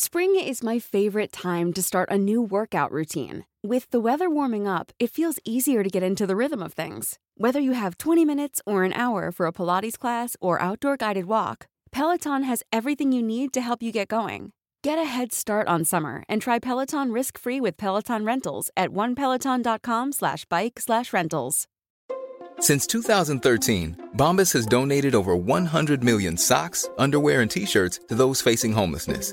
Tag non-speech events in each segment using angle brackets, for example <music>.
Spring is my favorite time to start a new workout routine. With the weather warming up, it feels easier to get into the rhythm of things. Whether you have 20 minutes or an hour for a Pilates class or outdoor guided walk, Peloton has everything you need to help you get going. Get a head start on summer and try Peloton risk-free with Peloton Rentals at onepeloton.com slash bike slash rentals. Since 2013, Bombas has donated over 100 million socks, underwear, and T-shirts to those facing homelessness.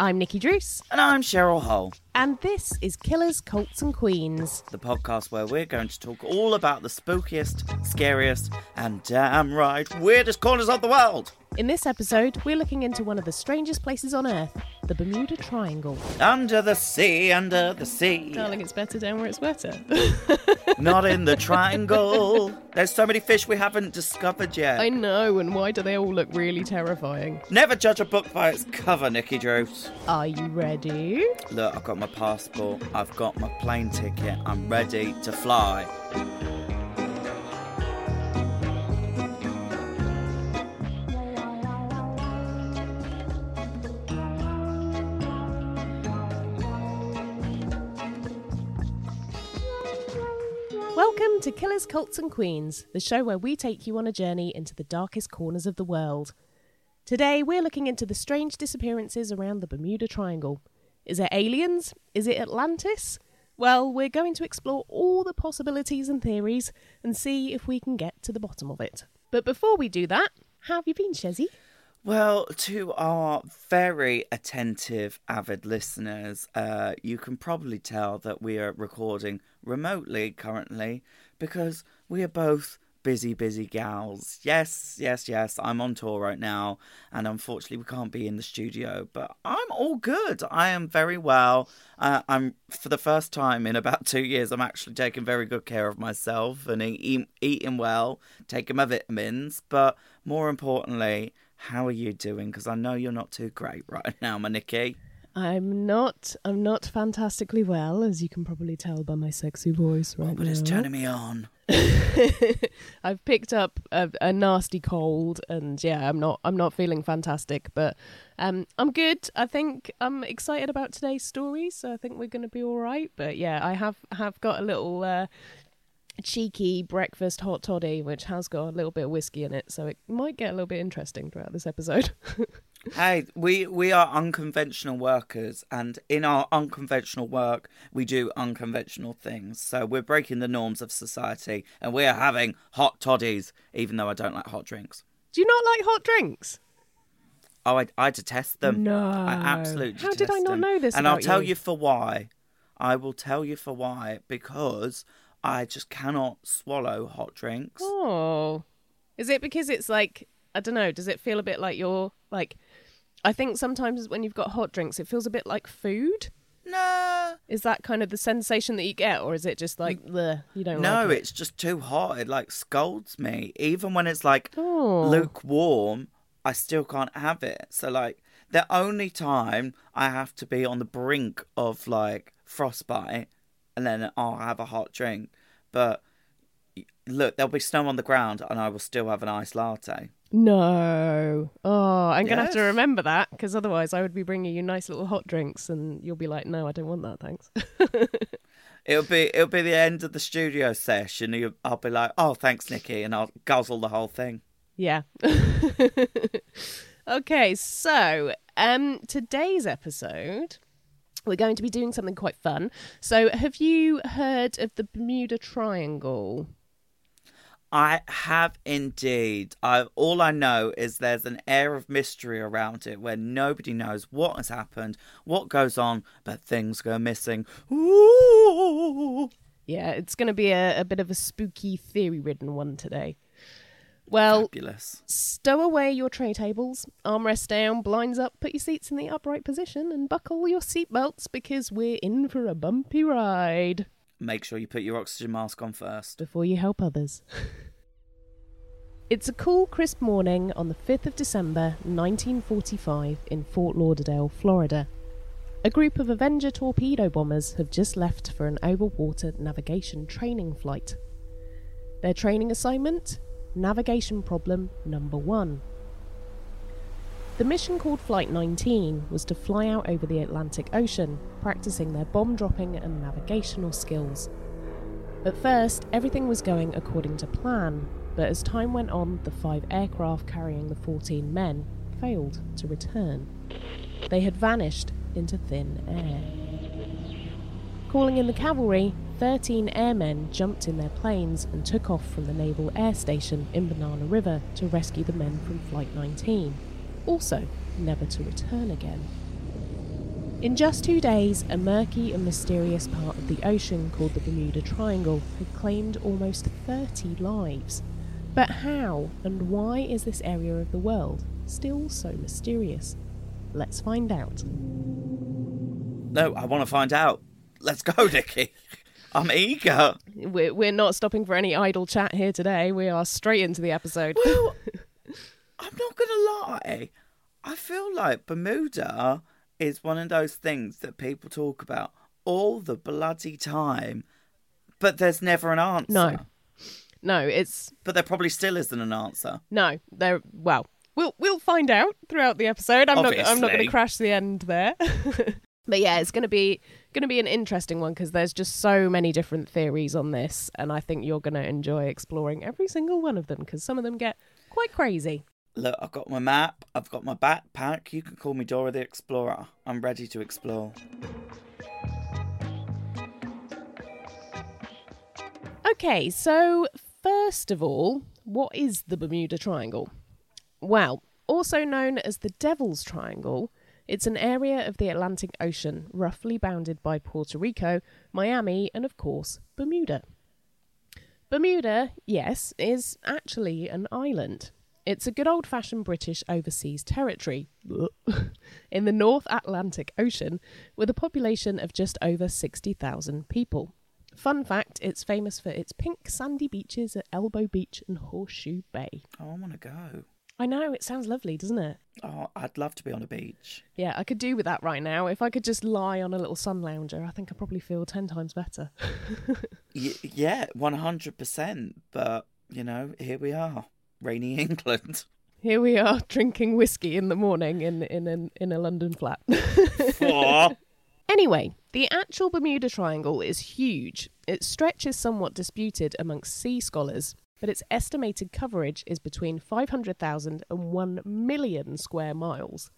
I'm Nikki Druce, And I'm Cheryl Hole. and this is Killers, Cults and Queens. the podcast where we're going to talk all about the spookiest, scariest, and damn right weirdest corners of the world. In this episode, we're looking into one of the strangest places on Earth, the Bermuda Triangle. Under the sea, under the sea. Darling, it's better down where it's wetter. <laughs> Not in the triangle. There's so many fish we haven't discovered yet. I know, and why do they all look really terrifying? Never judge a book by its cover, Nikki Druce. Are you ready? Look, I've got my passport, I've got my plane ticket, I'm ready to fly. To Killers, Cults and Queens, the show where we take you on a journey into the darkest corners of the world. Today, we're looking into the strange disappearances around the Bermuda Triangle. Is it aliens? Is it Atlantis? Well, we're going to explore all the possibilities and theories and see if we can get to the bottom of it. But before we do that, how have you been, Shezzy? Well, to our very attentive, avid listeners, uh, you can probably tell that we are recording remotely currently because we are both busy, busy gals. Yes, yes, yes, I'm on tour right now, and unfortunately, we can't be in the studio, but I'm all good. I am very well. Uh, I'm, for the first time in about two years, I'm actually taking very good care of myself and eat, eating well, taking my vitamins, but more importantly, how are you doing? Because I know you're not too great <laughs> right now, my Nikki. I'm not. I'm not fantastically well, as you can probably tell by my sexy voice right Oh, but now. it's turning me on. <laughs> I've picked up a, a nasty cold, and yeah, I'm not. I'm not feeling fantastic, but um, I'm good. I think I'm excited about today's story, so I think we're going to be all right. But yeah, I have have got a little uh, cheeky breakfast hot toddy, which has got a little bit of whiskey in it, so it might get a little bit interesting throughout this episode. <laughs> Hey, we we are unconventional workers, and in our unconventional work, we do unconventional things. So we're breaking the norms of society, and we are having hot toddies, even though I don't like hot drinks. Do you not like hot drinks? Oh, I, I detest them. No. I absolutely How did I not them. know this And I'll tell you? you for why. I will tell you for why. Because I just cannot swallow hot drinks. Oh, is it because it's like I don't know? Does it feel a bit like you're like? I think sometimes when you've got hot drinks, it feels a bit like food. No. Is that kind of the sensation that you get, or is it just like mm. the you don't? No, like it? it's just too hot. It like scalds me. Even when it's like Oh. lukewarm, I still can't have it. So like the only time I have to be on the brink of like frostbite and then I'll have a hot drink. But look, there'll be snow on the ground and I will still have an iced latte. No. Oh, I'm gonna have to Yes. remember that because otherwise I would be bringing you nice little hot drinks, and you'll be like, "No, I don't want that, thanks." <laughs> It'll be it'll be the end of the studio session. You, I'll be like, oh, thanks, Nikki, and I'll guzzle the whole thing. Yeah. <laughs> okay, so um today's episode we're going to be doing something quite fun. So, have you heard of the Bermuda Triangle? I have indeed. I all I know is there's an air of mystery around it where nobody knows what has happened, what goes on, but things go missing. Ooh. Yeah, it's going to be a, a bit of a spooky, theory ridden one today. Well, Fabulous. stow away your tray tables, armrest down, blinds up, put your seats in the upright position, and buckle your seatbelts because we're in for a bumpy ride Make sure you put your oxygen mask on first. before you help others. it's a cool, crisp morning on the 5th of December 1945 in Fort Lauderdale, Florida. A group of Avenger torpedo bombers have just left for an overwater navigation training flight. Their training assignment? Navigation problem number one. The mission called Flight 19 was to fly out over the Atlantic Ocean, practicing their bomb dropping and navigational skills. At first, everything was going according to plan, but as time went on, the five aircraft carrying the 14 men failed to return. They had vanished into thin air. Calling in the cavalry, 13 airmen jumped in their planes and took off from the Naval Air Station in Banana River to rescue the men from Flight 19, also never to return again. In just two days, a murky and mysterious part of the ocean called the Bermuda Triangle had claimed almost 30 lives. But how and why is this area of the world still so mysterious? Let's find out. No, I want to find out. Let's go, <laughs> Nikki. I'm eager. We're, we're not stopping for any idle chat here today. We are straight into the episode. Well, <laughs> I'm not gonna lie. I feel like Bermuda is one of those things that people talk about all the bloody time, but there's never an answer. No. no, it's But there probably still isn't an answer. no. There. Well, we'll we'll find out throughout the episode. I'm not. I'm not going to crash the end there. <laughs> but yeah, it's going to be going to be an interesting one because there's just so many different theories on this, and I think you're going to enjoy exploring every single one of them because some of them get quite crazy. Look, I've got my map, I've got my backpack. You can call me Dora the Explorer. I'm ready to explore. Okay, so first of all, what is the Bermuda Triangle? Well, also known as the Devil's Triangle, it's an area of the Atlantic Ocean roughly bounded by Puerto Rico, Miami, and of course, Bermuda. Bermuda, yes, is actually an island. It's a good old fashioned British overseas territory <laughs> in the North Atlantic Ocean with a population of just over 60,000 people. Fun fact it's famous for its pink sandy beaches at Elbow Beach and Horseshoe Bay. Oh, I want to go. I know, it sounds lovely, doesn't it? Oh, I'd love to be on a beach. Yeah, I could do with that right now. If I could just lie on a little sun lounger, I think I'd probably feel 10 times better. <laughs> Y- yeah, 100%. But, you know, here we are. Rainy <laughs> England. Here we are drinking whiskey in the morning in, in, an, in a London flat. <laughs> Anyway, the actual Bermuda Triangle is huge. Its stretch is somewhat disputed amongst sea scholars, but its estimated coverage is between 500,000 and 1 million square miles.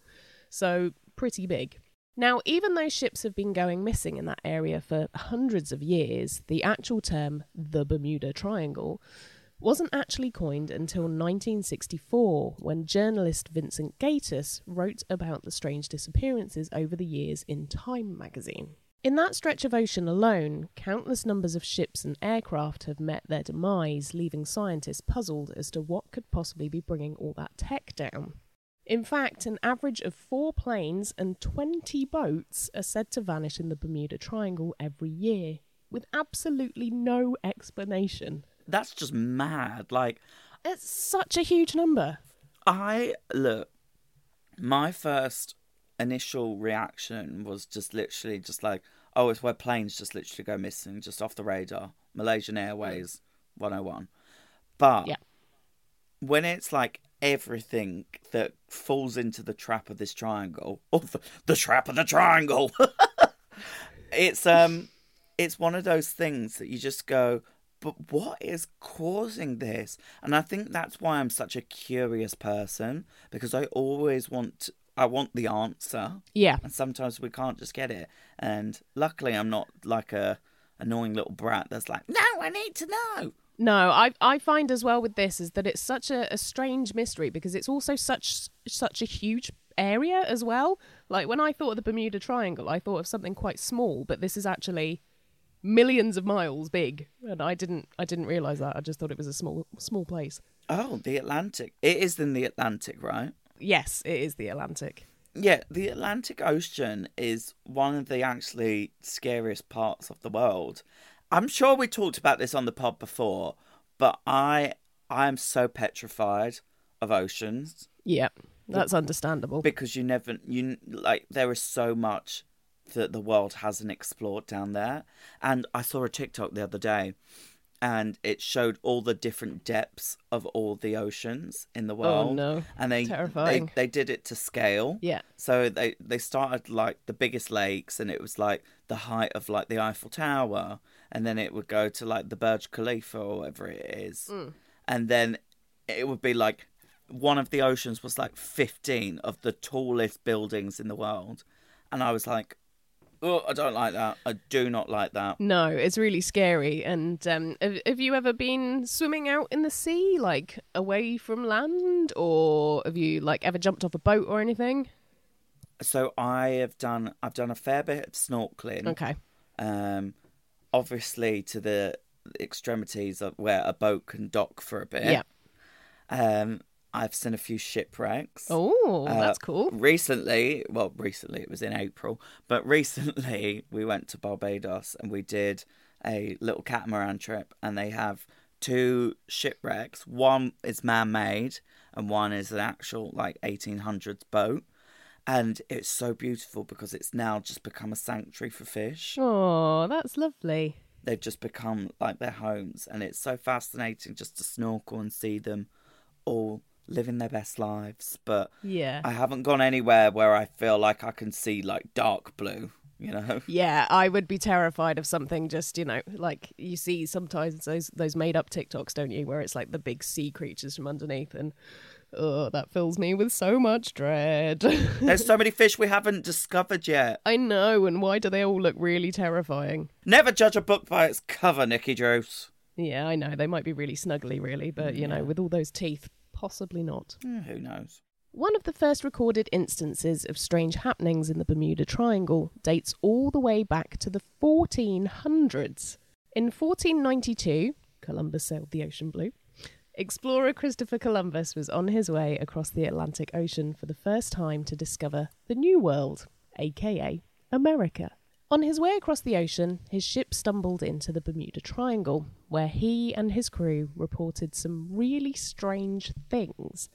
So, pretty big. Now, even though ships have been going missing in that area for hundreds of years, the actual term, the Bermuda Triangle, wasn't actually coined until 1964 when journalist Vincent Gaddis wrote about the strange disappearances over the years in Time magazine. In that stretch of ocean alone, countless numbers of ships and aircraft have met their demise, leaving scientists puzzled as to what could possibly be bringing all that tech down. In fact, an average of four planes and 20 boats are said to vanish in the Bermuda Triangle every year, with absolutely no explanation. That's just mad. Like, It's such a huge number. I look, my first initial reaction was just literally just like, oh, it's where planes just literally go missing, just off the radar. Malaysian Airways 101. But Yeah. when it's like everything that falls into the trap of this triangle, <laughs> or the, the trap of the triangle, <laughs> it's um, it's one of those things that you just go, but what is causing this? And I think that's why I'm such a curious person because I always want I want the answer, Yeah. and sometimes we can't just get it. And luckily, I'm not like a annoying little brat that's like, no, I need to know. No, I I find as well with this is that it's such a, a strange mystery because it's also such such a huge area as well. Like when I thought of the Bermuda Triangle, I thought of something quite small, but this is actually millions of miles big, and I didn't I didn't realize that. I just thought it was a small small place. Oh, the Atlantic. It is in the Atlantic, right? Yes, it is the Atlantic. Yeah, the Atlantic Ocean is one of the actually scariest parts of the world. I'm sure we talked about this on the pod before, but I I am so petrified of oceans Yeah, that's understandable. because you never you like there is so much that the world hasn't explored down there. And I saw a TikTok the other day and it showed all the different depths of all the oceans in the world. Oh, no. And they Terrifying. they they did it to scale. Yeah. So they they started like the biggest lakes, and it was like the height of like the Eiffel Tower, and then it would go to like the Burj Khalifa or whatever it is, mm. and then it would be like one of the oceans was like fifteen of the tallest buildings in the world, and I was like, oh, I don't like that. I do not like that. No, it's really scary. And um, have, have you ever been swimming out in the sea, like away from land, or have you like ever jumped off a boat or anything? So I have done I've done a fair bit of snorkeling. Okay. um, obviously to the extremities of where a boat can dock for a bit. Yeah. Um, I've seen a few shipwrecks. Oh, Uh, that's cool. Recently, well, recently it was in April, but recently <laughs> we went to Barbados and we did a little catamaran trip, and they have two shipwrecks. One is man-made, and one is an actual like 1800s boat. And it's so beautiful because it's now just become a sanctuary for fish Oh, that's lovely. they've just become like their homes and it's so fascinating just to snorkel and see them all living their best lives but Yeah. i haven't gone anywhere where i feel like i can see like dark blue you know <laughs> Yeah, I would be terrified of something just, you know, like you see sometimes those those made up TikToks, don't you, where it's like the big sea creatures from underneath and oh, that fills me with so much dread. <laughs> there's so many fish we haven't discovered yet I know, and why do they all look really terrifying? never judge a book by its cover Nikki Druce Yeah, I know. They might be really snuggly, really, but you know, with all those teeth, possibly not. Hmm, who knows One of the first recorded instances of strange happenings in the Bermuda Triangle dates all the way back to the 1400s. In 1492, Columbus sailed the ocean blue. Explorer Christopher Columbus was on his way across the Atlantic Ocean for the first time to discover the New World, aka America. On his way across the ocean, his ship stumbled into the Bermuda Triangle, where he and his crew reported some really strange things.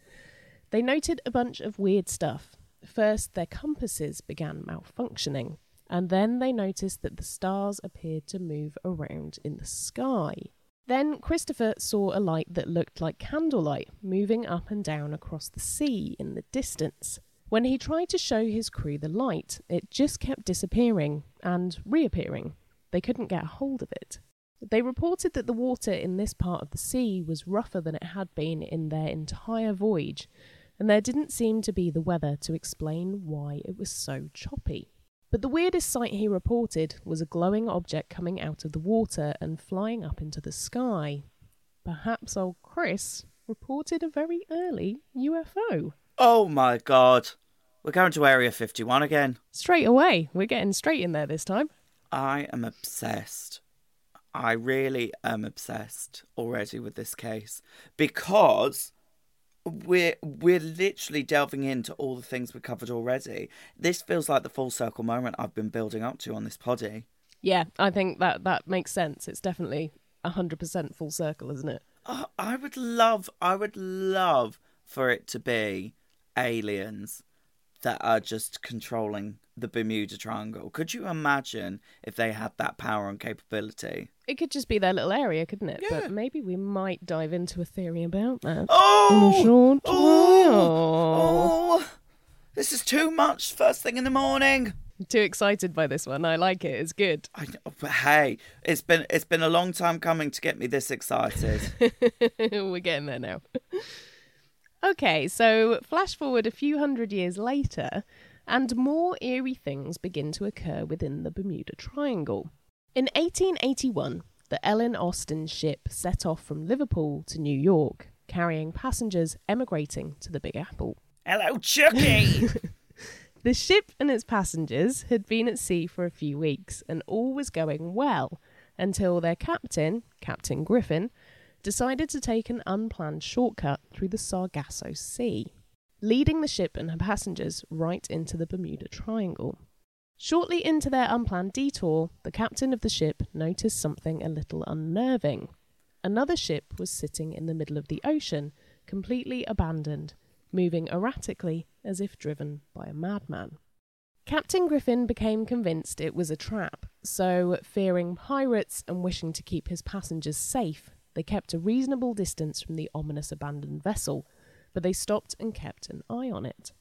They noted a bunch of weird stuff. First, their compasses began malfunctioning, and then they noticed that the stars appeared to move around in the sky. Then Christopher saw a light that looked like candlelight moving up and down across the sea in the distance. When he tried to show his crew the light, it just kept disappearing and reappearing. They couldn't get a hold of it. They reported that the water in this part of the sea was rougher than it had been in their entire voyage, and there didn't seem to be the weather to explain why it was so choppy. But the weirdest sight he reported was a glowing object coming out of the water and flying up into the sky. Perhaps old Chris reported a very early UFO. oh my god we're going to area 51 again Straight away, we're getting straight in there this time. I am obsessed. I really am obsessed already with this case because we're we're literally delving into all the things we covered already. This feels like the full circle moment I've been building up to on this poddy. Yeah, I think that that makes sense. It's definitely 100% full circle, isn't it? Oh, I would love, I would love for it to be aliens that are just controlling the Bermuda Triangle. Could you imagine if they had that power and capability? It could just be their little area, couldn't it? Yeah. But maybe we might dive into a theory about that. Oh, In a short oh, oh, this is too much. First thing in the morning. Too excited by this one. I like it. It's good. I, know, oh, but hey, it's been it's been a long time coming to get me this excited. <laughs> We're getting there now. <laughs> Okay, so flash forward a few hundred years later, and more eerie things begin to occur within the Bermuda Triangle. In 1881, the Ellen Austin ship set off from Liverpool to New York, carrying passengers emigrating to the Big Apple. Hello, Chucky. <laughs> The ship and its passengers had been at sea for a few weeks, and all was going well until their captain, Captain Griffin, decided to take an unplanned shortcut through the Sargasso Sea, leading the ship and her passengers right into the Bermuda Triangle. Shortly into their unplanned detour, the captain of the ship noticed something a little unnerving. Another ship was sitting in the middle of the ocean, completely abandoned, moving erratically as if driven by a madman. Captain Griffin became convinced it was a trap, so, fearing pirates and wishing to keep his passengers safe, they kept a reasonable distance from the ominous abandoned vessel, but they stopped and kept an eye on it.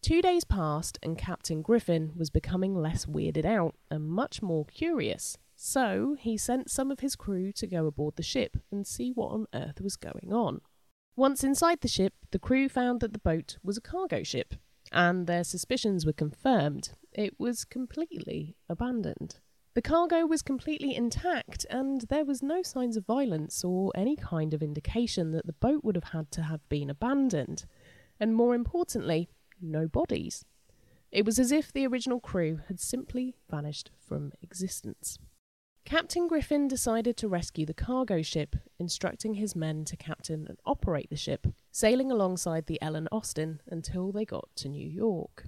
Two days passed, and Captain Griffin was becoming less weirded out and much more curious, so he sent some of his crew to go aboard the ship and see what on earth was going on. Once inside the ship, the crew found that the boat was a cargo ship, and their suspicions were confirmed. It was completely abandoned. The cargo was completely intact, and there was no signs of violence or any kind of indication that the boat would have had to have been abandoned. And more importantly, no bodies. It was as if the original crew had simply vanished from existence. Captain Griffin decided to rescue the cargo ship, instructing his men to captain and operate the ship, sailing alongside the Ellen Austin until they got to New York.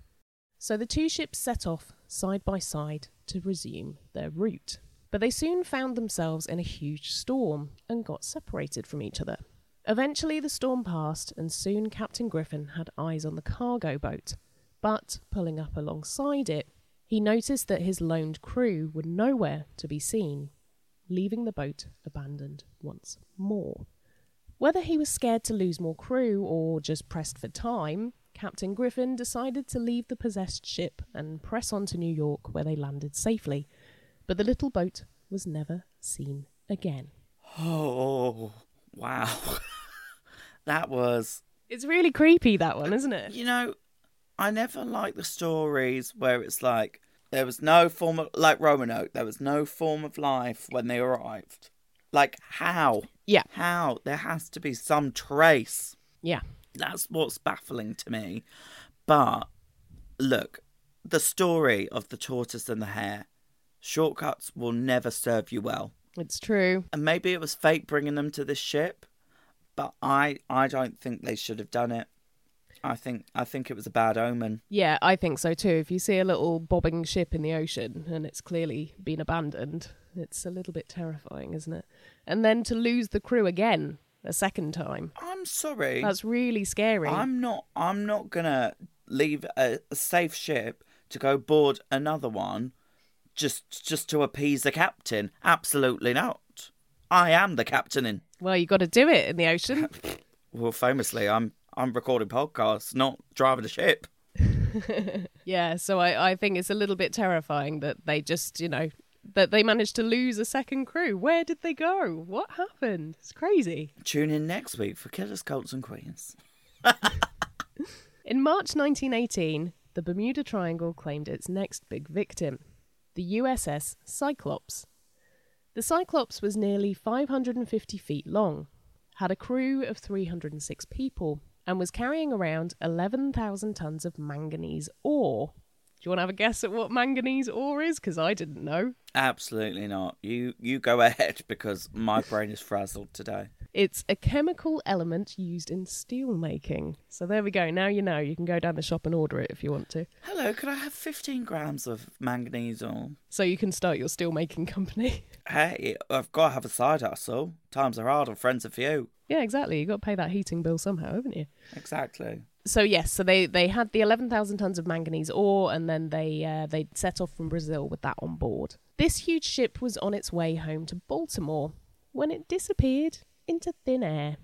So the two ships set off side by side to resume their route. But they soon found themselves in a huge storm and got separated from each other. Eventually, the storm passed, and soon Captain Griffin had eyes on the cargo boat. But, pulling up alongside it, he noticed that his loaned crew were nowhere to be seen, leaving the boat abandoned once more. Whether he was scared to lose more crew or just pressed for time, Captain Griffin decided to leave the possessed ship and press on to New York, where they landed safely. But the little boat was never seen again. Oh, wow. <laughs> that was. It's really creepy, that one, isn't it? You know, I never like the stories where it's like there was no form of like Roanoke. There was no form of life when they arrived. Like how? Yeah. How? There has to be some trace. Yeah. That's what's baffling to me. But look, the story of the tortoise and the hare. Shortcuts will never serve you well. It's true. And maybe it was fate bringing them to this ship, but I I don't think they should have done it. I think I think it was a bad omen. Yeah, I think so too. If you see a little bobbing ship in the ocean and it's clearly been abandoned, it's a little bit terrifying, isn't it? And then to lose the crew again a second time. I'm sorry. That's really scary. I'm not I'm not gonna leave a, a safe ship to go board another one just just to appease the captain. Absolutely not. I am the captain in Well, you got to do it in the ocean. <laughs> well famously I'm I'm recording podcasts, not driving a ship. <laughs> yeah, so I, I think it's a little bit terrifying that they just, you know, that they managed to lose a second crew. Where did they go? What happened? It's crazy. Tune in next week for Killers, Cults and Queens. In March 1918, the Bermuda Triangle claimed its next big victim, the USS Cyclops. The Cyclops was nearly 550 feet long, had a crew of 306 people, and was carrying around 11,000 tons of manganese ore. Do you want to have a guess at what manganese ore is? Because I didn't know. Absolutely not. You you go ahead because my brain is frazzled today. It's a chemical element used in steel making. So there we go. Now you know. You can go down the shop and order it if you want to. Hello, could I have 15 grams of manganese ore? So you can start your steel making company. <laughs> Hey, I've got to have a side hustle. Times are hard and friends are few. yeah, exactly. You got to pay that heating bill somehow, haven't you? Exactly. So yes, so they they had the eleven thousand tons of manganese ore, and then they uh, they set off from Brazil with that on board. This huge ship was on its way home to Baltimore when it disappeared into thin air.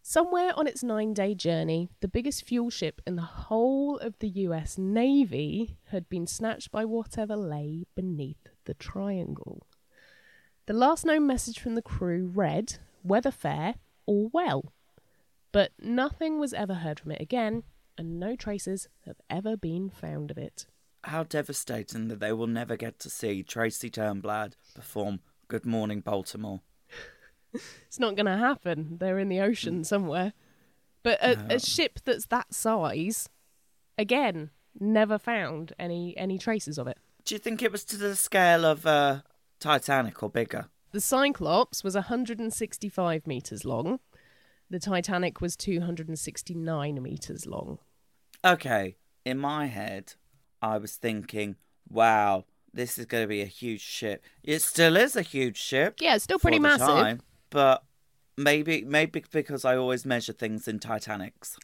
Somewhere on its nine day journey, the biggest fuel ship in the whole of the US Navy had been snatched by whatever lay beneath the triangle. The last known message from the crew read, Weather fair, all well. But nothing was ever heard from it again, and no traces have ever been found of it. How devastating that they will never get to see Tracy Turnblad perform Good Morning Baltimore. <laughs> It's not going to happen. They're in the ocean somewhere. But a, No. a ship that's that size, again, never found any any traces of it. Do you think it was to the scale of uh, Titanic or bigger? The Cyclops was 165 meters long. The Titanic was 269 meters long. Okay, in my head, I was thinking, wow, this is going to be a huge ship. It still is a huge ship. Yeah, it's still pretty massive. time, but maybe maybe because I always measure things in Titanics.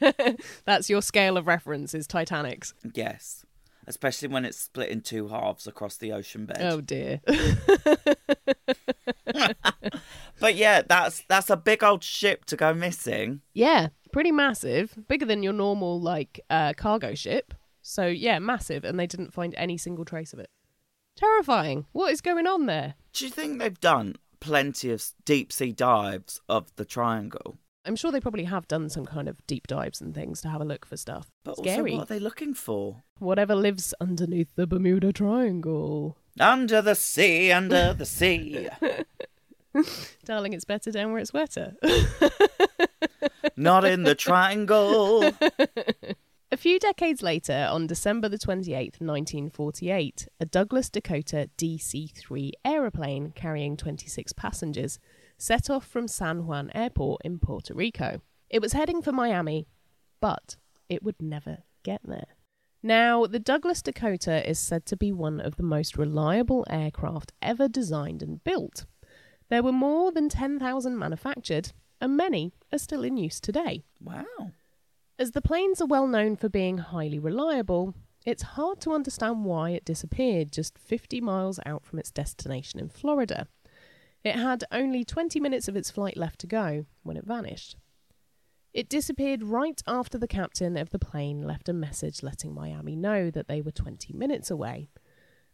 <laughs> That's your scale of reference is Titanic's. yes, especially when it's split in two halves across the ocean bed. Oh dear. <laughs> But yeah, that's that's a big old ship to go missing. yeah, pretty massive, bigger than your normal like uh, cargo ship. So yeah, massive, and they didn't find any single trace of it. Terrifying. What is going on there? Do you think they've done plenty of deep sea dives of the triangle? I'm sure they probably have done some kind of deep dives and things to have a look for stuff. But Scary. also, what are they looking for? Whatever lives underneath the Bermuda Triangle. Under the sea, under the sea. <laughs> Darling, it's better down where it's wetter. Not in the triangle. <laughs> A few decades later, on December the 28th, 1948, a Douglas Dakota DC 3 aeroplane carrying 26 passengers set off from San Juan Airport in Puerto Rico. It was heading for Miami, but it would never get there. Now, the Douglas Dakota is said to be one of the most reliable aircraft ever designed and built. There were more than 10,000 manufactured, and many are still in use today. Wow. As the planes are well known for being highly reliable, it's hard to understand why it disappeared just 50 miles out from its destination in Florida. It had only 20 minutes of its flight left to go when it vanished. It disappeared right after the captain of the plane left a message letting Miami know that they were 20 minutes away.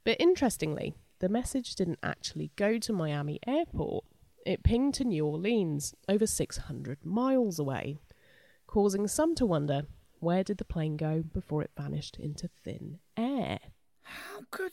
But interestingly, the message didn't actually go to Miami Airport. It pinged to New Orleans, over 600 miles away causing some to wonder where did the plane go before it vanished into thin air? How could.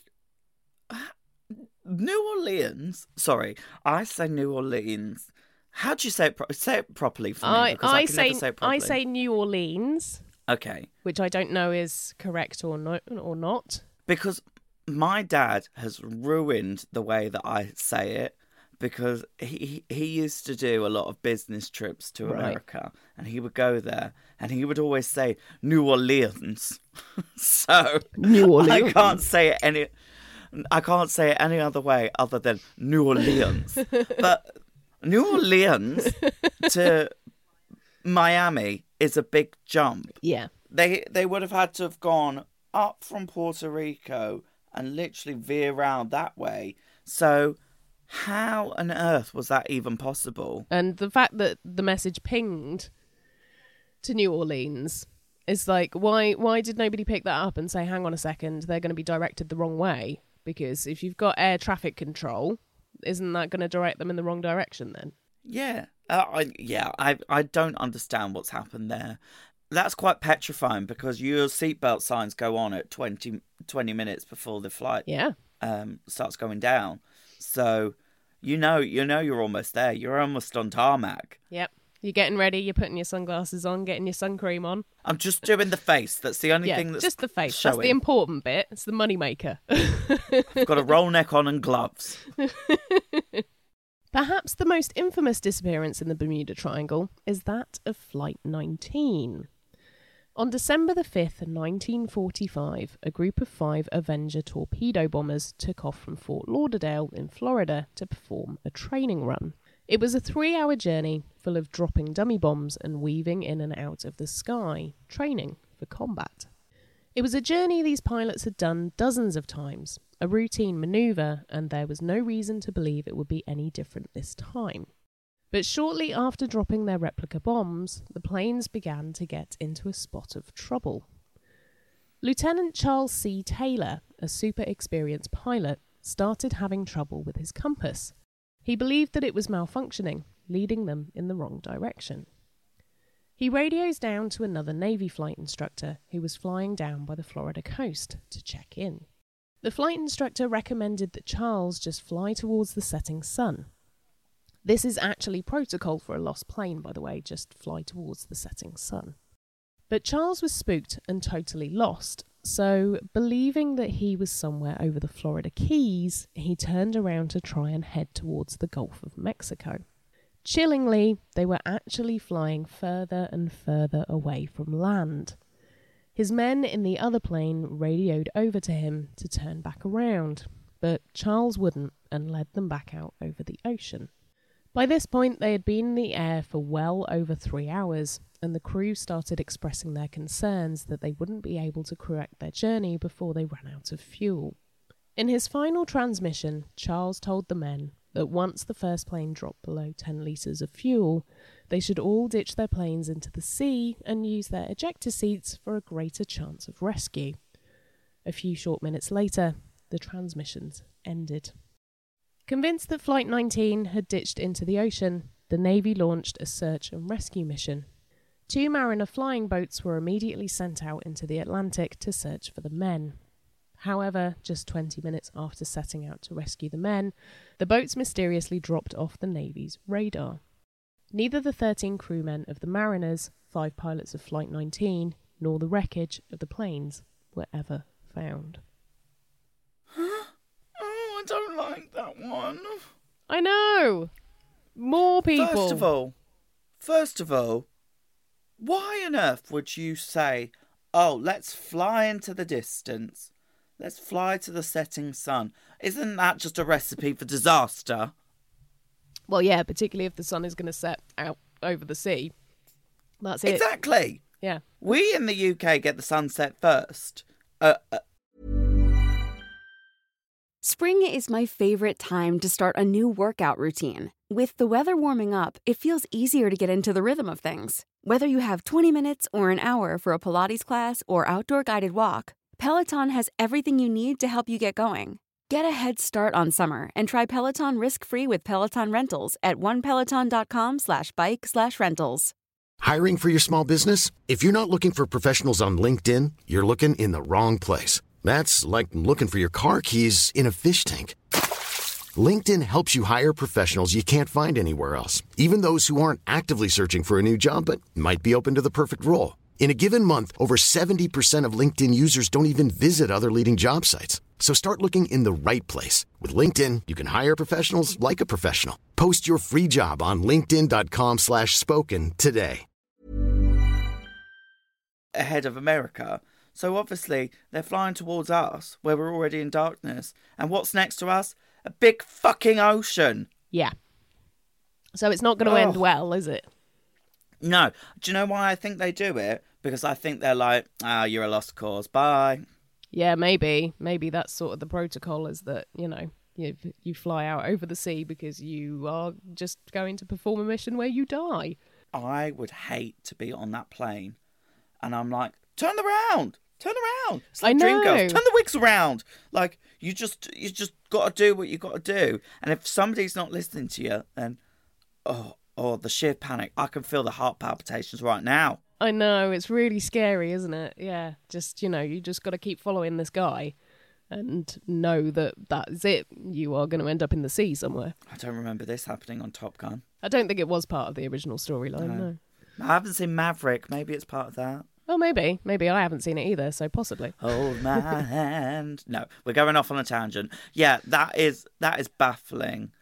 New Orleans? Sorry, I say New Orleans. How do you say it? Pro- say it properly for me. I, because I, I can say, never say it I say New Orleans, Okay, which I don't know is correct or not or not. because my dad has ruined the way that I say it because he he used to do a lot of business trips to Right. America and he would go there and he would always say New Orleans. <laughs> so New Orleans. <laughs> I can't say it any I can't say it any other way other than New Orleans. <laughs> but New Orleans to Miami is a big jump Yeah, they they would have had to have gone up from Puerto Rico and literally veer around that way. So how on earth was that even possible? and the fact that the message pinged to New Orleans is like, why? Why did nobody pick that up and say, "Hang on a second, they're going to be directed the wrong way"? Because if you've got air traffic control, isn't that going to direct them in the wrong direction then? Yeah, uh, I yeah I I don't understand what's happened there. That's quite petrifying because your seatbelt signs go on at 20, 20 minutes before the flight Yeah. um, starts going down. So you know you know you're almost there. You're almost on tarmac. Yep. You're getting ready. You're putting your sunglasses on, getting your sun cream on. I'm just doing the face. That's the only yeah, thing that's just the face. That's the important bit. It's the money maker. I've got a roll neck on and gloves. <laughs> Perhaps the most infamous disappearance in the Bermuda Triangle is that of Flight 19. On December the 5th, 1945, a group of five Avenger torpedo bombers took off from Fort Lauderdale in Florida to perform a training run. It was a three hour journey full of dropping dummy bombs and weaving in and out of the sky, training for combat. It was a journey these pilots had done dozens of times, a routine maneuver, and there was no reason to believe it would be any different this time. But shortly after dropping their replica bombs, the planes began to get into a spot of trouble. Lieutenant Charles C. Taylor, a super experienced pilot, started having trouble with his compass. He believed that it was malfunctioning, leading them in the wrong direction. He radios down to another Navy flight instructor who was flying down by the Florida coast to check in. The flight instructor recommended that Charles just fly towards the setting sun. This is actually protocol for a lost plane, by the way, just fly towards the setting sun. But Charles was spooked and totally lost, so believing that he was somewhere over the Florida Keys, he turned around to try and head towards the Gulf of Mexico. Chillingly, they were actually flying further and further away from land. His men in the other plane radioed over to him to turn back around, but Charles wouldn't and led them back out over the ocean. By this point, they had been in the air for well over three hours, and the crew started expressing their concerns that they wouldn't be able to correct their journey before they ran out of fuel. In his final transmission, Charles told the men that once the first plane dropped below 10 litres of fuel, they should all ditch their planes into the sea and use their ejector seats for a greater chance of rescue. A few short minutes later, the transmissions ended. Convinced that Flight 19 had ditched into the ocean, the Navy launched a search and rescue mission. Two Mariner flying boats were immediately sent out into the Atlantic to search for the men. However, just 20 minutes after setting out to rescue the men, the boats mysteriously dropped off the Navy's radar. Neither the 13 crewmen of the Mariners, five pilots of Flight 19, nor the wreckage of the planes were ever found. Oh, I don't like that one. I know. More people. First of all, first of all, why on earth would you say, "Oh, let's fly into the distance. Let's fly to the setting sun"? Isn't that just a recipe for disaster? Well, yeah, particularly if the sun is going to set out over the sea. That's it. Exactly. Yeah. We in the UK get the sunset first. Uh, uh, Spring is my favorite time to start a new workout routine. With the weather warming up, it feels easier to get into the rhythm of things. Whether you have 20 minutes or an hour for a Pilates class or outdoor guided walk, Peloton has everything you need to help you get going. Get a head start on summer and try Peloton risk-free with Peloton Rentals at onepeloton.com slash bike slash rentals. Hiring for your small business? If you're not looking for professionals on LinkedIn, you're looking in the wrong place. That's like looking for your car keys in a fish tank. LinkedIn helps you hire professionals you can't find anywhere else, even those who aren't actively searching for a new job but might be open to the perfect role. In a given month, over 70% of LinkedIn users don't even visit other leading job sites. So start looking in the right place. With LinkedIn, you can hire professionals like a professional. Post your free job on linkedin.com slash spoken today. ahead of America. So obviously they're flying towards us where we're already in darkness. And what's next to us? A big fucking ocean. Yeah. So it's not going to end Oh. well, is it? No. Do you know why I think they do it? Because I think they're like, ah, you're a lost cause. Bye. Yeah, maybe. Maybe that's sort of the protocol is that, you know, you, you fly out over the sea because you are just going to perform a mission where you die. I would hate to be on that plane. And I'm like, turn around. Turn around. It's I like know. Dreamgirls. Turn the wigs around. Like you just you just gotta do what you gotta do. And if somebody's not listening to you, then oh oh the sheer panic. I can feel the heart palpitations right now. I know, it's really scary, isn't it? Yeah. Just, you know, you just got to keep following this guy and know that that's it. You are going to end up in the sea somewhere. I don't remember this happening on Top Gun. I don't think it was part of the original storyline, no. I haven't seen Maverick. Maybe it's part of that. Well, maybe. Maybe I haven't seen it either, so possibly. Hold my hand. No, we're going off on a tangent. Yeah, that is that is baffling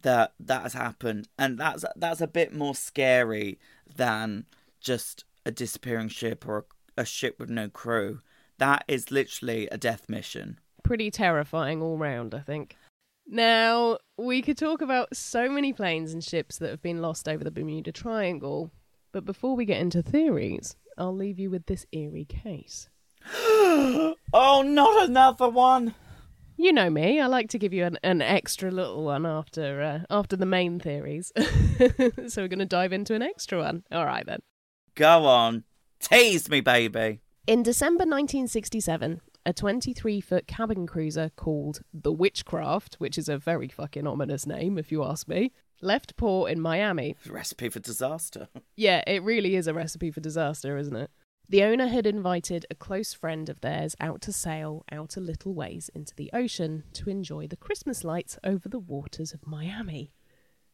that that has happened, and that's that's a bit more scary than just a disappearing ship or a, a ship with no crew. That is literally a death mission. Pretty terrifying all round, I think. Now, we could talk about so many planes and ships that have been lost over the Bermuda Triangle, but before we get into theories, I'll leave you with this eerie case. <gasps> oh, not another one. You know me, I like to give you an, an extra little one after uh, after the main theories. <laughs> so we're going to dive into an extra one. All right then. Go on, tease me, baby. In December 1967, a 23 foot cabin cruiser called the Witchcraft, which is a very fucking ominous name if you ask me, left port in Miami. Recipe for disaster. <laughs> Yeah, it really is a recipe for disaster, isn't it? The owner had invited a close friend of theirs out to sail out a little ways into the ocean to enjoy the Christmas lights over the waters of Miami.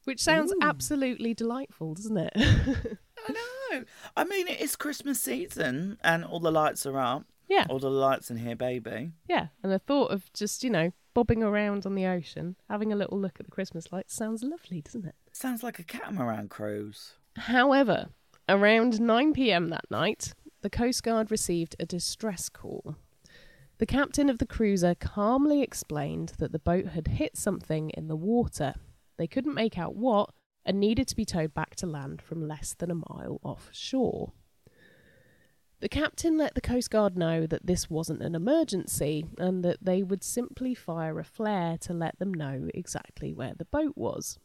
Which sounds absolutely delightful, doesn't it? <laughs> I know. I mean, it is Christmas season and all the lights are up. Yeah, All the lights in here, baby. yeah. And the thought of just, you know, bobbing around on the ocean, having a little look at the Christmas lights sounds lovely, doesn't it? Sounds like a catamaran cruise. However, around 9 pm that night, the Coast Guard received a distress call. The captain of the cruiser calmly explained that the boat had hit something in the water. They couldn't make out what and needed to be towed back to land from less than a mile offshore. The captain let the Coast Guard know that this wasn't an emergency and that they would simply fire a flare to let them know exactly where the boat was.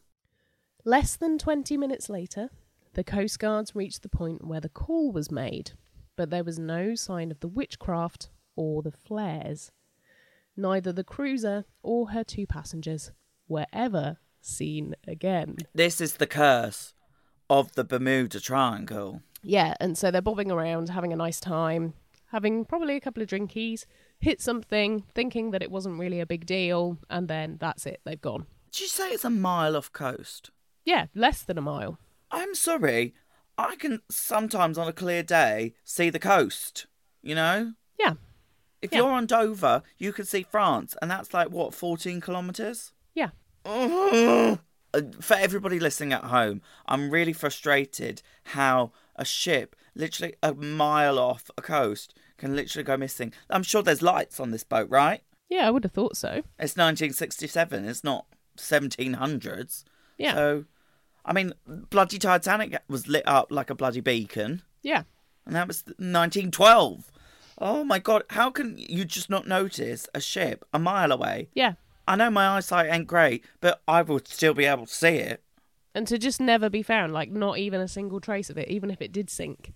Less than 20 minutes later, the Coast Guards reached the point where the call was made, but there was no sign of the witchcraft or the flares. Neither the cruiser or her two passengers were ever seen again. This is the curse of the Bermuda Triangle. Yeah, and so they're bobbing around, having a nice time, having probably a couple of drinkies, hit something, thinking that it wasn't really a big deal, and then that's it, they've gone. Did you say it's a mile off coast? Yeah, less than a mile. I'm sorry. I can sometimes on a clear day see the coast, you know? Yeah, If Yeah. you're on Dover, you can see France, and that's like, what, 14 kilometres? yeah. <laughs> Uh, For everybody listening at home, I'm really frustrated how a ship literally a mile off a coast can literally go missing. I'm sure there's lights on this boat, right? Yeah, I would have thought so. It's 1967. It's not 1700s. Yeah. So, I mean, bloody Titanic was lit up like a bloody beacon, Yeah. and that was 1912. Oh my god, how can you just not notice a ship a mile away? Yeah. I know my eyesight ain't great, but I would still be able to see it. And to just never be found, like not even a single trace of it, even if it did sink.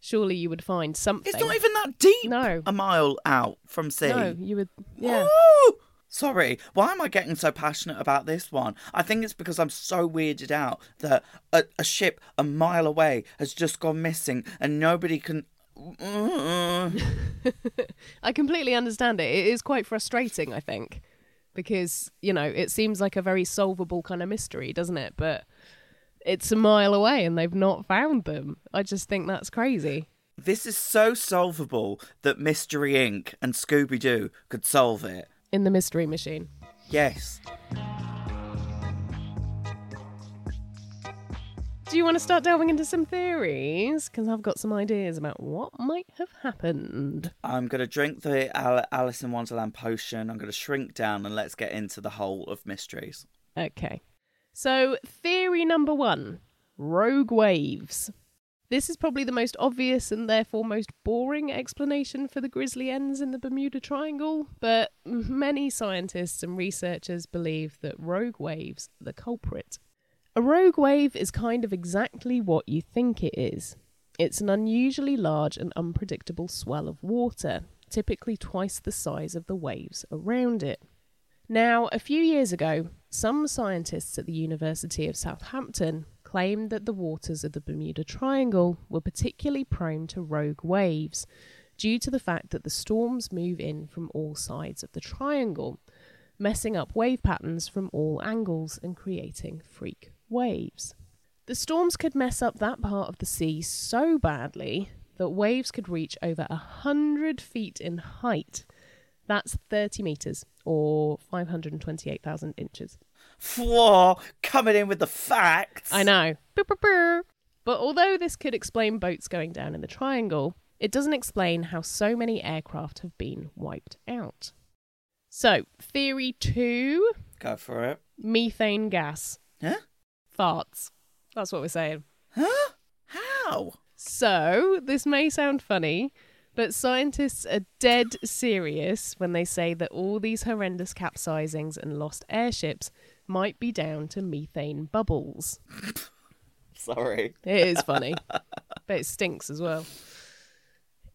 Surely you would find something. It's not even that deep. No. A mile out from sea. No, you would. Yeah. Ooh! Sorry, why am I getting so passionate about this one? I think it's because I'm so weirded out that a, a ship a mile away has just gone missing and nobody can. <laughs> I completely understand it. It is quite frustrating, I think, because, you know, it seems like a very solvable kind of mystery, doesn't it? But it's a mile away and they've not found them. I just think that's crazy. This is so solvable that Mystery Inc. and Scooby Doo could solve it. In the mystery machine. Yes. Do you want to start delving into some theories? Because I've got some ideas about what might have happened. I'm going to drink the Al- Alice in Wonderland potion. I'm going to shrink down and let's get into the whole of mysteries. Okay. So, theory number one rogue waves. This is probably the most obvious and therefore most boring explanation for the grisly ends in the Bermuda Triangle, but many scientists and researchers believe that rogue waves are the culprit. A rogue wave is kind of exactly what you think it is. It's an unusually large and unpredictable swell of water, typically twice the size of the waves around it. Now, a few years ago, some scientists at the University of Southampton claimed that the waters of the Bermuda Triangle were particularly prone to rogue waves due to the fact that the storms move in from all sides of the triangle, messing up wave patterns from all angles and creating freak waves. The storms could mess up that part of the sea so badly that waves could reach over a hundred feet in height. That's 30 metres or 528,000 inches. Whoa, coming in with the facts. I know. But although this could explain boats going down in the triangle, it doesn't explain how so many aircraft have been wiped out. So, theory two Go for it. methane gas. Huh? Farts. That's what we're saying. Huh? How? So, this may sound funny, but scientists are dead serious when they say that all these horrendous capsizings and lost airships might be down to methane bubbles. <laughs> Sorry. It is funny, but it stinks as well. <laughs>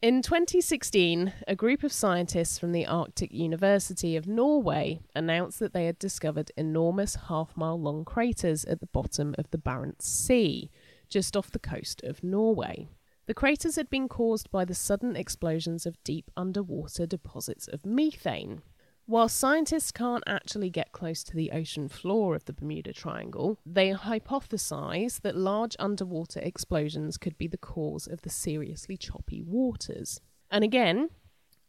In 2016, a group of scientists from the Arctic University of Norway announced that they had discovered enormous half mile long craters at the bottom of the Barents Sea, just off the coast of Norway. The craters had been caused by the sudden explosions of deep underwater deposits of methane. While scientists can't actually get close to the ocean floor of the Bermuda Triangle, they hypothesize that large underwater explosions could be the cause of the seriously choppy waters. And again,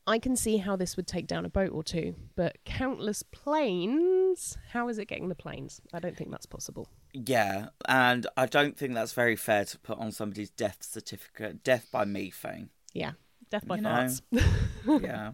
I can see how this would take down a boat or two, but countless planes, how is it getting the planes? I don't think that's possible. Yeah, and I don't think that's very fair to put on somebody's death certificate. Death by methane. Yeah, death by You know. farts. <laughs> yeah.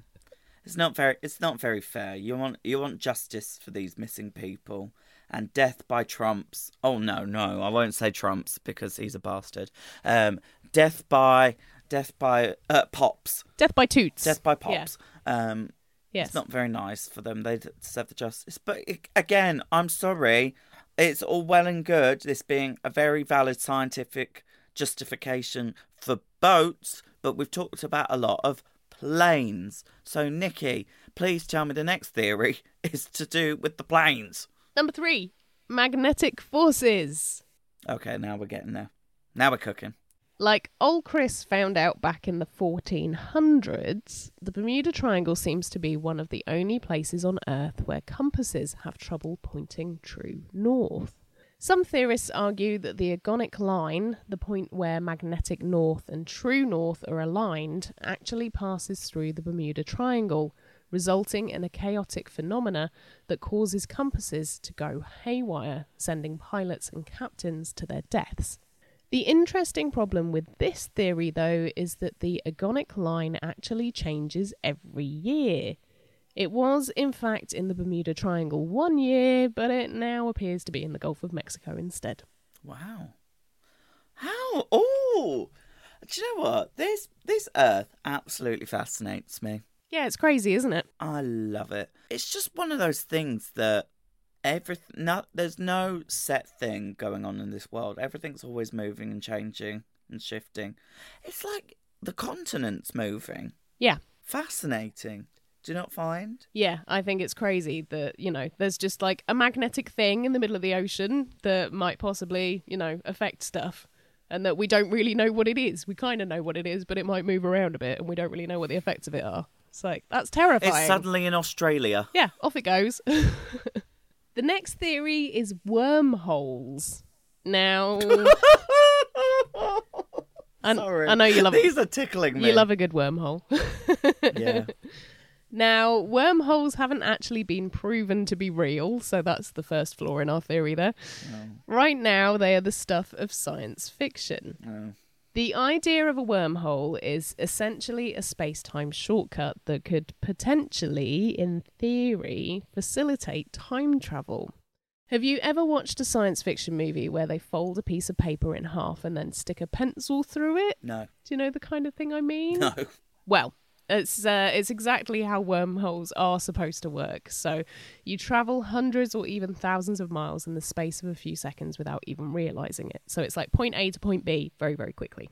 It's not very it's not very fair. You want you want justice for these missing people and death by Trumps. Oh no, no, I won't say Trumps because he's a bastard. Um death by death by uh, pops. death by toots. Death by Yeah. pops. Um Yes. it's not very nice for them. They deserve the justice. But again, I'm sorry. It's all well and good, this being a very valid scientific justification for boats, but we've talked about a lot of planes. So, Nikki, please tell me the next theory <laughs> is to do with the planes. Number three, magnetic forces. Okay, now we're getting there. Now we're cooking. Like old Chris found out back in the 1400s, the Bermuda Triangle seems to be one of the only places on Earth where compasses have trouble pointing true north. Some theorists argue that the agonic line, the point where magnetic north and true north are aligned, actually passes through the Bermuda Triangle, resulting in a chaotic phenomena that causes compasses to go haywire, sending pilots and captains to their deaths. The interesting problem with this theory, though, is that the agonic line actually changes every year. It was, in fact, in the Bermuda Triangle one year, but it now appears to be in the Gulf of Mexico instead. Wow. How? Oh, do you know what? This this Earth absolutely fascinates me. Yeah, it's crazy, isn't it? I love it. It's just one of those things that everything. No, there's no set thing going on in this world. Everything's always moving and changing and shifting. It's like the continents moving. Yeah. Fascinating. Do you not find? Yeah, I think it's crazy that, you know, there's just like a magnetic thing in the middle of the ocean that might possibly, you know, affect stuff. And that we don't really know what it is. We kind of know what it is, but it might move around a bit and we don't really know what the effects of it are. It's like, that's terrifying. It's suddenly in Australia. Yeah, off it goes. <laughs> the next theory is wormholes. Now, <laughs> I, Sorry. I know you love These it. are tickling me. You love a good wormhole. <laughs> Yeah. Now, wormholes haven't actually been proven to be real, so that's the first flaw in our theory there. Right now, they are the stuff of science fiction. Oh. The idea of a wormhole is essentially a space time shortcut that could potentially, in theory, facilitate time travel. Have you ever watched a science fiction movie where they fold a piece of paper in half and then stick a pencil through it? No. Do you know the kind of thing I mean? No. Well, it's uh, it's exactly how wormholes are supposed to work. So you travel hundreds or even thousands of miles in the space of a few seconds without even realizing it. So it's like point A to point B very very quickly.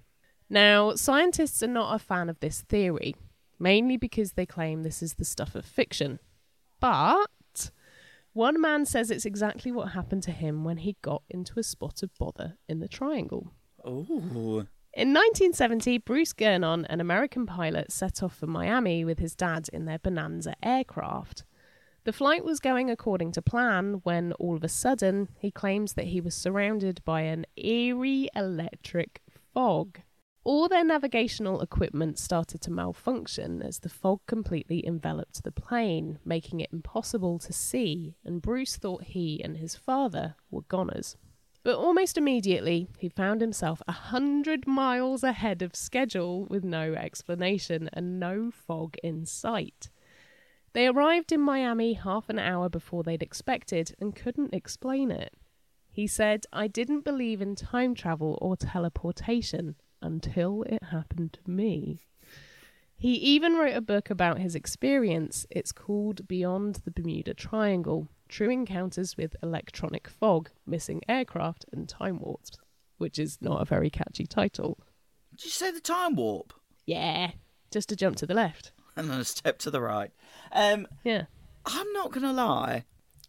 Now, scientists are not a fan of this theory, mainly because they claim this is the stuff of fiction. But one man says it's exactly what happened to him when he got into a spot of bother in the triangle. Ooh. In 1970, Bruce Gernon, an American pilot, set off for Miami with his dad in their Bonanza aircraft. The flight was going according to plan when all of a sudden he claims that he was surrounded by an eerie electric fog. All their navigational equipment started to malfunction as the fog completely enveloped the plane, making it impossible to see, and Bruce thought he and his father were goners. But almost immediately, he found himself a hundred miles ahead of schedule with no explanation and no fog in sight. They arrived in Miami half an hour before they'd expected and couldn't explain it. He said, I didn't believe in time travel or teleportation until it happened to me. He even wrote a book about his experience. It's called Beyond the Bermuda Triangle True Encounters with Electronic Fog, Missing Aircraft, and Time Warps, which is not a very catchy title. Did you say the time warp? Yeah. Just a jump to the left. <laughs> and then a step to the right. Um, Yeah. I'm not gonna lie.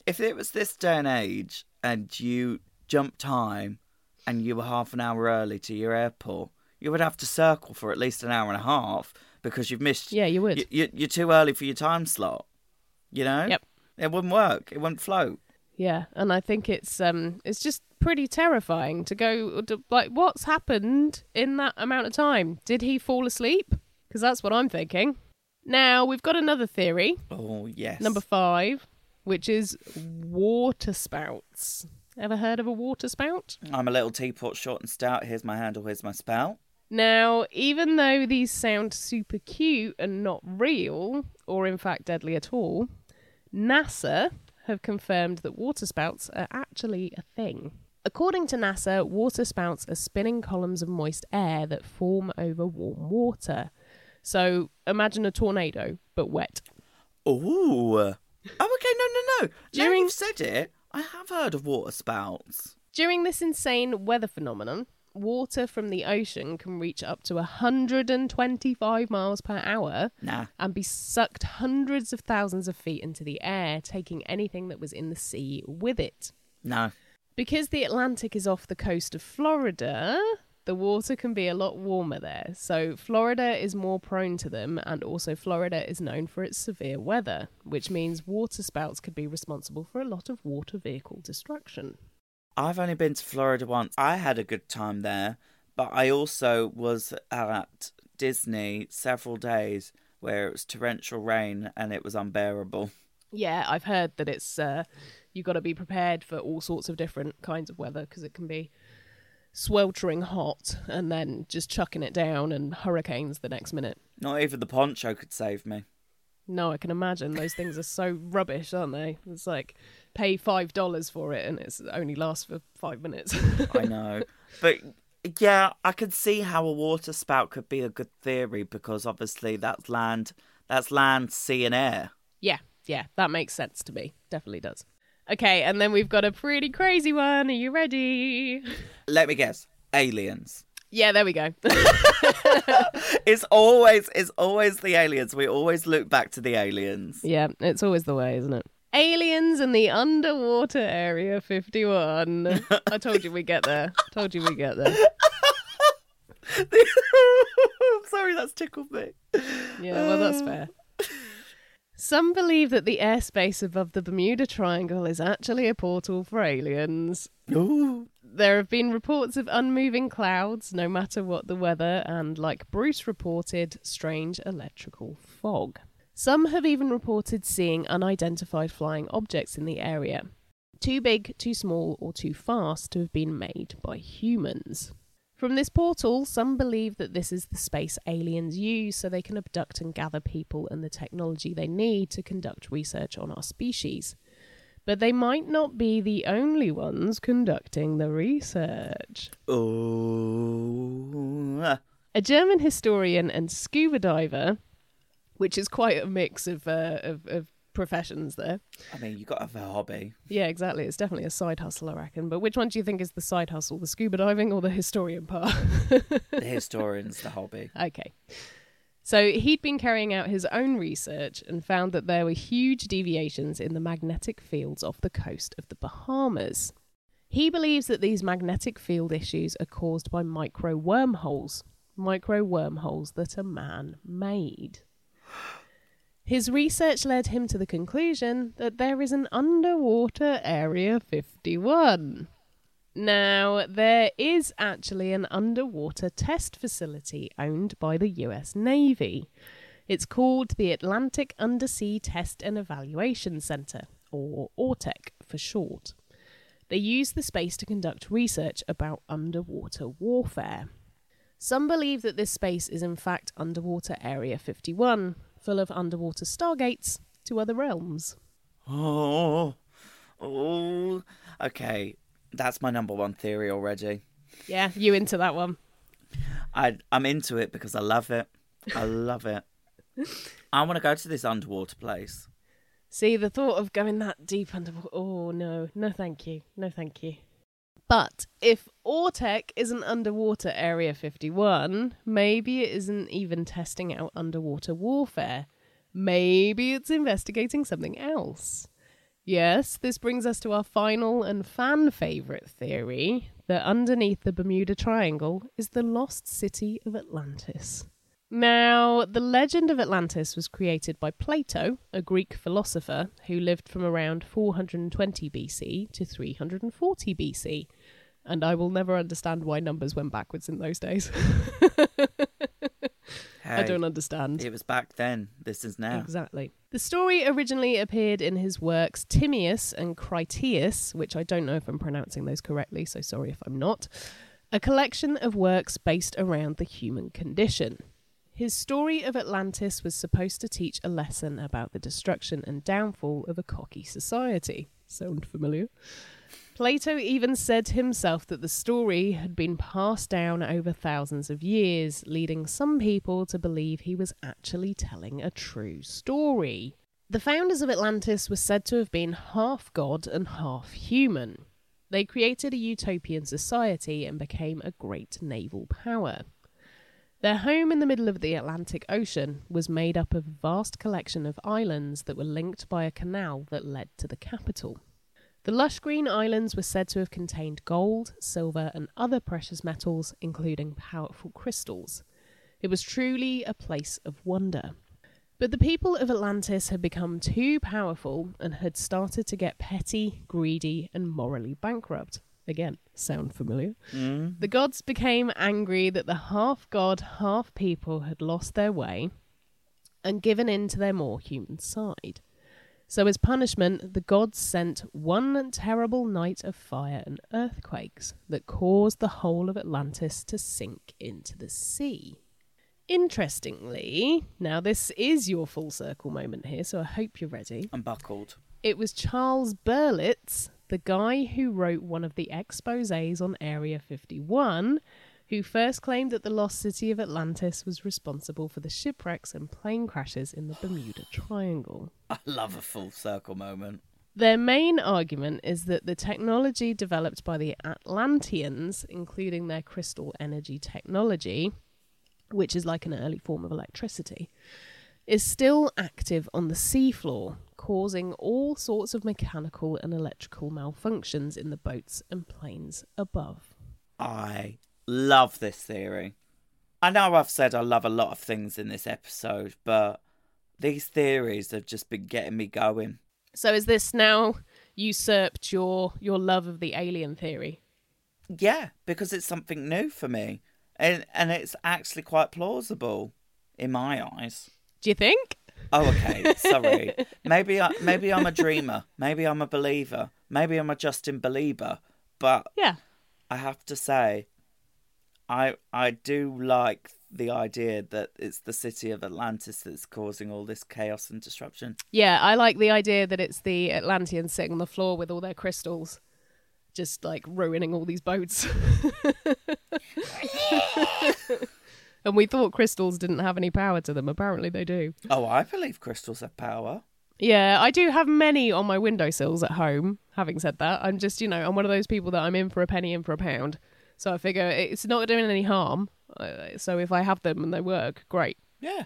If it was this day and age, and you jumped time, and you were half an hour early to your airport, you would have to circle for at least an hour and a half because you've missed. Yeah, you would. You, you, you're too early for your time slot. You know. Yep. It wouldn't work. It wouldn't float. Yeah, and I think it's um it's just pretty terrifying to go to, like what's happened in that amount of time? Did he fall asleep? Because that's what I'm thinking. Now we've got another theory, Oh yes. number five, which is water spouts. Ever heard of a water spout? I'm a little teapot, short and stout. Here's my handle. Here's my spout. Now, even though these sound super cute and not real, or in fact deadly at all, NASA have confirmed that water spouts are actually a thing. According to NASA, water spouts are spinning columns of moist air that form over warm water. So imagine a tornado, but wet. Ooh. Oh, okay. No, no, no. Now you've said it, I have heard of water spouts. During this insane weather phenomenon, water from the ocean can reach up to 125 miles per hour Nah. and be sucked hundreds of thousands of feet into the air, taking anything that was in the sea with it. No. Because the Atlantic is off the coast of Florida, the water can be a lot warmer there. So Florida is more prone to them, and also Florida is known for its severe weather, which means water spouts could be responsible for a lot of water vehicle destruction. I've only been to Florida once. I had a good time there, but I also was at Disney several days where it was torrential rain and it was unbearable. Yeah, I've heard that it's uh, you've got to be prepared for all sorts of different kinds of weather because it can be sweltering hot and then just chucking it down and hurricanes the next minute. Not even the poncho could save me. No, I can imagine those things are so rubbish, aren't they? It's like pay five dollars for it and it's only lasts for five minutes. <laughs> I know. But yeah, I could see how a water spout could be a good theory because obviously that's land that's land, sea and air. yeah, yeah, that makes sense to me. Definitely does. Okay, and then we've got a pretty crazy one. Are you ready? Let me guess. Aliens. Yeah, there we go. <laughs> It's always it's always the aliens. We always look back to the aliens. Yeah, it's always the way, isn't it? Aliens in the underwater area 51. <laughs> I told you we get there. I Told you we get there. I'm <laughs> sorry, that's tickled me. Yeah, well, that's fair. Some believe that the airspace above the Bermuda Triangle is actually a portal for aliens. Ooh. There have been reports of unmoving clouds, no matter what the weather, and, like Bruce reported, strange electrical fog. Some have even reported seeing unidentified flying objects in the area. Too big, too small, or too fast to have been made by humans. From this portal, some believe that this is the space aliens use so they can abduct and gather people and the technology they need to conduct research on our species. But they might not be the only ones conducting the research. Oh. Ah. A German historian and scuba diver, which is quite a mix of, uh, of, of professions there. I mean, you got to have a hobby. Yeah, exactly. It's definitely a side hustle, I reckon. But which one do you think is the side hustle, the scuba diving or the historian part? The <laughs> historian's the hobby. Okay. So he'd been carrying out his own research and found that there were huge deviations in the magnetic fields off the coast of the Bahamas. He believes that these magnetic field issues are caused by micro wormholes, micro wormholes that are man made. His research led him to the conclusion that there is an underwater Area 51. Now, there is actually an underwater test facility owned by the US Navy. It's called the Atlantic Undersea Test and Evaluation Center, or AUTEC for short. They use the space to conduct research about underwater warfare. Some believe that this space is in fact Underwater Area 51, full of underwater stargates to other realms. Oh. Oh. Okay. That's my number one theory already. Yeah, you into that one? I I'm into it because I love it. I love it. I want to go to this underwater place. See, the thought of going that deep underwater. Oh, no. No, thank you. No, thank you. But if AUTEC isn't underwater Area 51, maybe it isn't even testing out underwater warfare. Maybe it's investigating something else. Yes, this brings us to our final and fan favourite theory that underneath the Bermuda Triangle is the lost city of Atlantis. Now, the legend of Atlantis was created by Plato, a Greek philosopher who lived from around 420 BC to 340 BC. And I will never understand why numbers went backwards in those days. <laughs> I don't understand. It was back then. This is now. Exactly. The story originally appeared in his works Timaeus and Critias, which I don't know if I'm pronouncing those correctly, so sorry if I'm not, a collection of works based around the human condition. His story of Atlantis was supposed to teach a lesson about the destruction and downfall of a cocky society. Sound familiar? Plato even said himself that the story had been passed down over thousands of years, leading some people to believe he was actually telling a true story. The founders of Atlantis were said to have been half god and half human. They created a utopian society and became a great naval power. Their home in the middle of the Atlantic Ocean was made up of a vast collection of islands that were linked by a canal that led to the capital. The lush green islands were said to have contained gold, silver, and other precious metals, including powerful crystals. It was truly a place of wonder. But the people of Atlantis had become too powerful and had started to get petty, greedy, and morally bankrupt. Again, sound familiar? Mm-hmm. The gods became angry that the half god, half people had lost their way and given in to their more human side. So, as punishment, the gods sent one terrible night of fire and earthquakes that caused the whole of Atlantis to sink into the sea. Interestingly, now this is your full circle moment here, so I hope you're ready. I'm buckled. It was Charles Berlitz, the guy who wrote one of the exposés on Area 51, who first claimed that the lost city of Atlantis was responsible for the shipwrecks and plane crashes in the Bermuda Triangle. I love a full circle moment. Their main argument is that the technology developed by the Atlanteans, including their crystal energy technology, which is like an early form of electricity, is still active on the seafloor, causing all sorts of mechanical and electrical malfunctions in the boats and planes above. I love this theory. I know I've said I love a lot of things in this episode, but these theories have just been getting me going. So is this now usurped your your love of the alien theory? Yeah, because it's something new for me. And and it's actually quite plausible in my eyes. Do you think? Oh, okay. Sorry. <laughs> maybe I, maybe I'm a dreamer. Maybe I'm a believer. Maybe I'm a Justin Belieber. But Yeah. I have to say, I I do like the idea that it's the city of Atlantis that's causing all this chaos and disruption. Yeah, I like the idea that it's the Atlanteans sitting on the floor with all their crystals, just like ruining all these boats. <laughs> <laughs> and we thought crystals didn't have any power to them. Apparently, they do. Oh, I believe crystals have power. Yeah, I do have many on my windowsills at home. Having said that, I'm just, you know, I'm one of those people that I'm in for a penny, in for a pound. So I figure it's not doing any harm. Uh, So if I have them and they work, great. Yeah.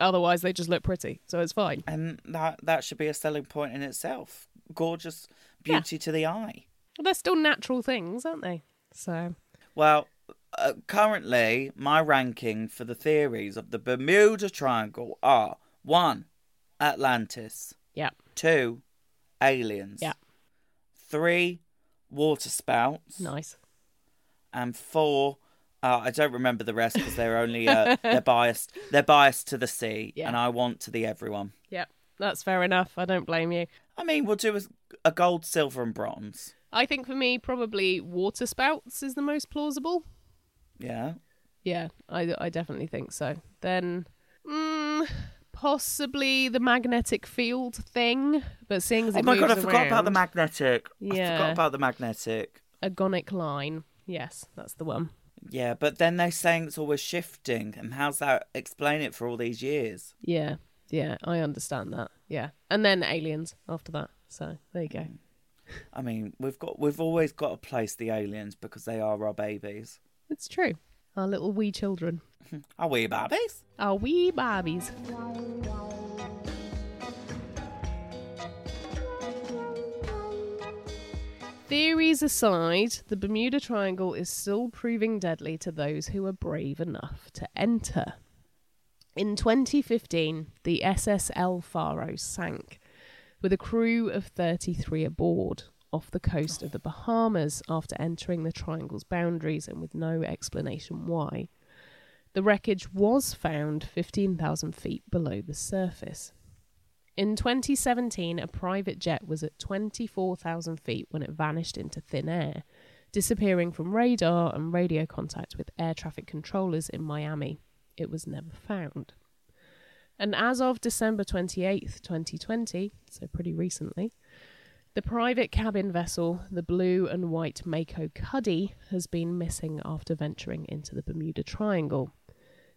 Otherwise, they just look pretty. So it's fine. And that that should be a selling point in itself. Gorgeous beauty to the eye. But they're still natural things, aren't they? So Well, uh, currently, my ranking for the theories of the Bermuda Triangle are one, Atlantis, yeah, two, aliens, Yeah. three, water spouts, nice. and four. Uh, I don't remember the rest because they're only uh, they're <laughs> biased. They're biased to the sea, Yeah. and I want to the everyone. Yep, that's fair enough. I don't blame you. I mean, we'll do a, a gold, silver, and bronze. I think for me, probably water spouts is the most plausible. Yeah. Yeah, I, I definitely think so. Then, mm, possibly the magnetic field thing, but seeing as it Oh my god, I moves forgot about the around, magnetic. I Yeah. forgot about the magnetic. agonic line. Yes, that's the one. Yeah, but then they're saying it's always shifting, and how's that explain it for all these years? Yeah, yeah, I understand that. Yeah, and then aliens after that. So there you go. I mean, we've got we've always got to place the aliens because they are our babies. It's true. Our little wee children. <laughs> Are wee Barbies. Our wee barbies. Theories aside, the Bermuda Triangle is still proving deadly to those who are brave enough to enter. In 2015, the SS El Faro sank with a crew of 33 aboard off the coast of the Bahamas after entering the triangle's boundaries and with no explanation why. The wreckage was found 15,000 feet below the surface. In 2017, a private jet was at 24,000 feet when it vanished into thin air, disappearing from radar and radio contact with air traffic controllers in Miami. It was never found. And as of December 28th, 2020, so pretty recently, the private cabin vessel, the blue and white Mako Cuddy, has been missing after venturing into the Bermuda Triangle.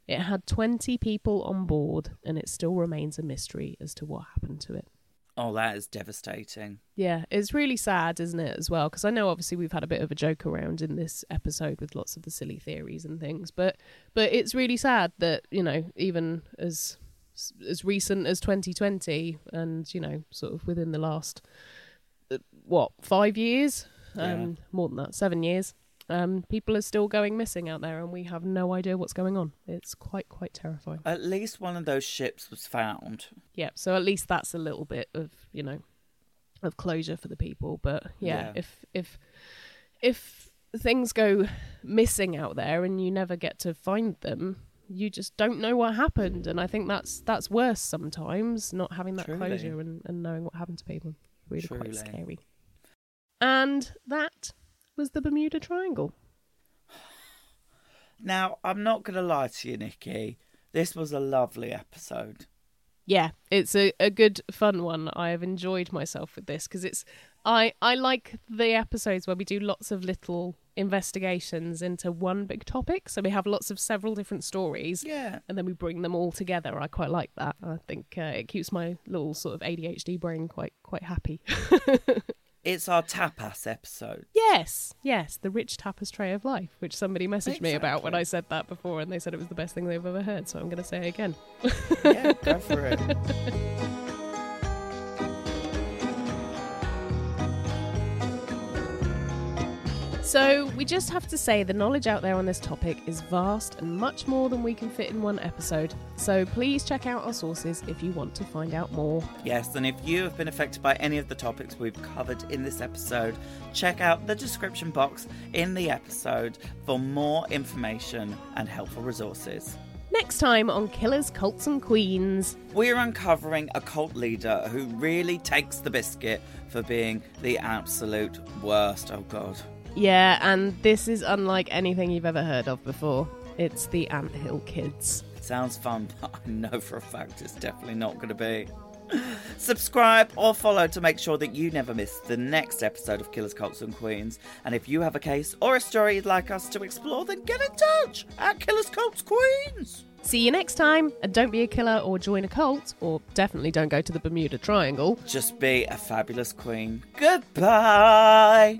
It had 20 people on board, and it still remains a mystery as to what happened to it. Oh, that is devastating. Yeah, it's really sad, isn't it, as well? Because I know obviously we've had a bit of a joke around in this episode with lots of the silly theories and things, but but it's really sad that you know even as as recent as 2020 and you know sort of within the last what five years, um, more than that, seven years, um, people are still going missing out there, and we have no idea what's going on. It's quite quite terrifying. At least one of those ships was found. Yeah, so at least that's a little bit of you know of closure for the people. But yeah, Yeah. if if if things go missing out there and you never get to find them, you just don't know what happened. And I think that's that's worse sometimes, not having that Truly. closure and, and knowing what happened to people. Really quite scary. And that was the Bermuda Triangle. Now, I'm not going to lie to you, Nikki. This was a lovely episode. Yeah, it's a, a good fun one. I have enjoyed myself with this because it's I I like the episodes where we do lots of little investigations into one big topic. So we have lots of several different stories. Yeah. And then we bring them all together. I quite like that. I think uh, it keeps my little sort of ADHD brain quite quite happy. <laughs> It's our tapas episode. yes, yes, the rich tapas tray of life, which somebody messaged me about when I said that before, and they said it was the best thing they've ever heard. So I'm going to say it again. Yeah, go for it. <laughs> So, we just have to say the knowledge out there on this topic is vast and much more than we can fit in one episode. So, please check out our sources if you want to find out more. Yes, and if you have been affected by any of the topics we've covered in this episode, check out the description box in the episode for more information and helpful resources. Next time on Killers, Cults, and Queens. We're uncovering a cult leader who really takes the biscuit for being the absolute worst. Oh, God. Yeah, and this is unlike anything you've ever heard of before. It's the Ant Hill Kids. Sounds fun, but <laughs> I know for a fact it's definitely not going to be. <sighs> Subscribe or follow to make sure that you never miss the next episode of Killers, Cults and Queens. And if you have a case or a story you'd like us to explore, then get in touch at Killers, Cults, Queens. See you next time, and don't be a killer or join a cult, or definitely don't go to the Bermuda Triangle. Just be a fabulous queen. Goodbye.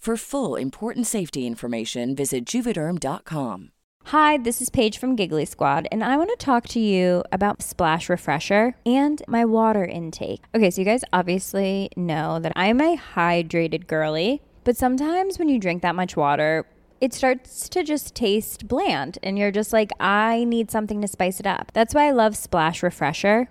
For full important safety information, visit juvederm.com. Hi, this is Paige from Giggly Squad, and I want to talk to you about Splash Refresher and my water intake. Okay, so you guys obviously know that I'm a hydrated girly, but sometimes when you drink that much water, it starts to just taste bland, and you're just like, I need something to spice it up. That's why I love Splash Refresher.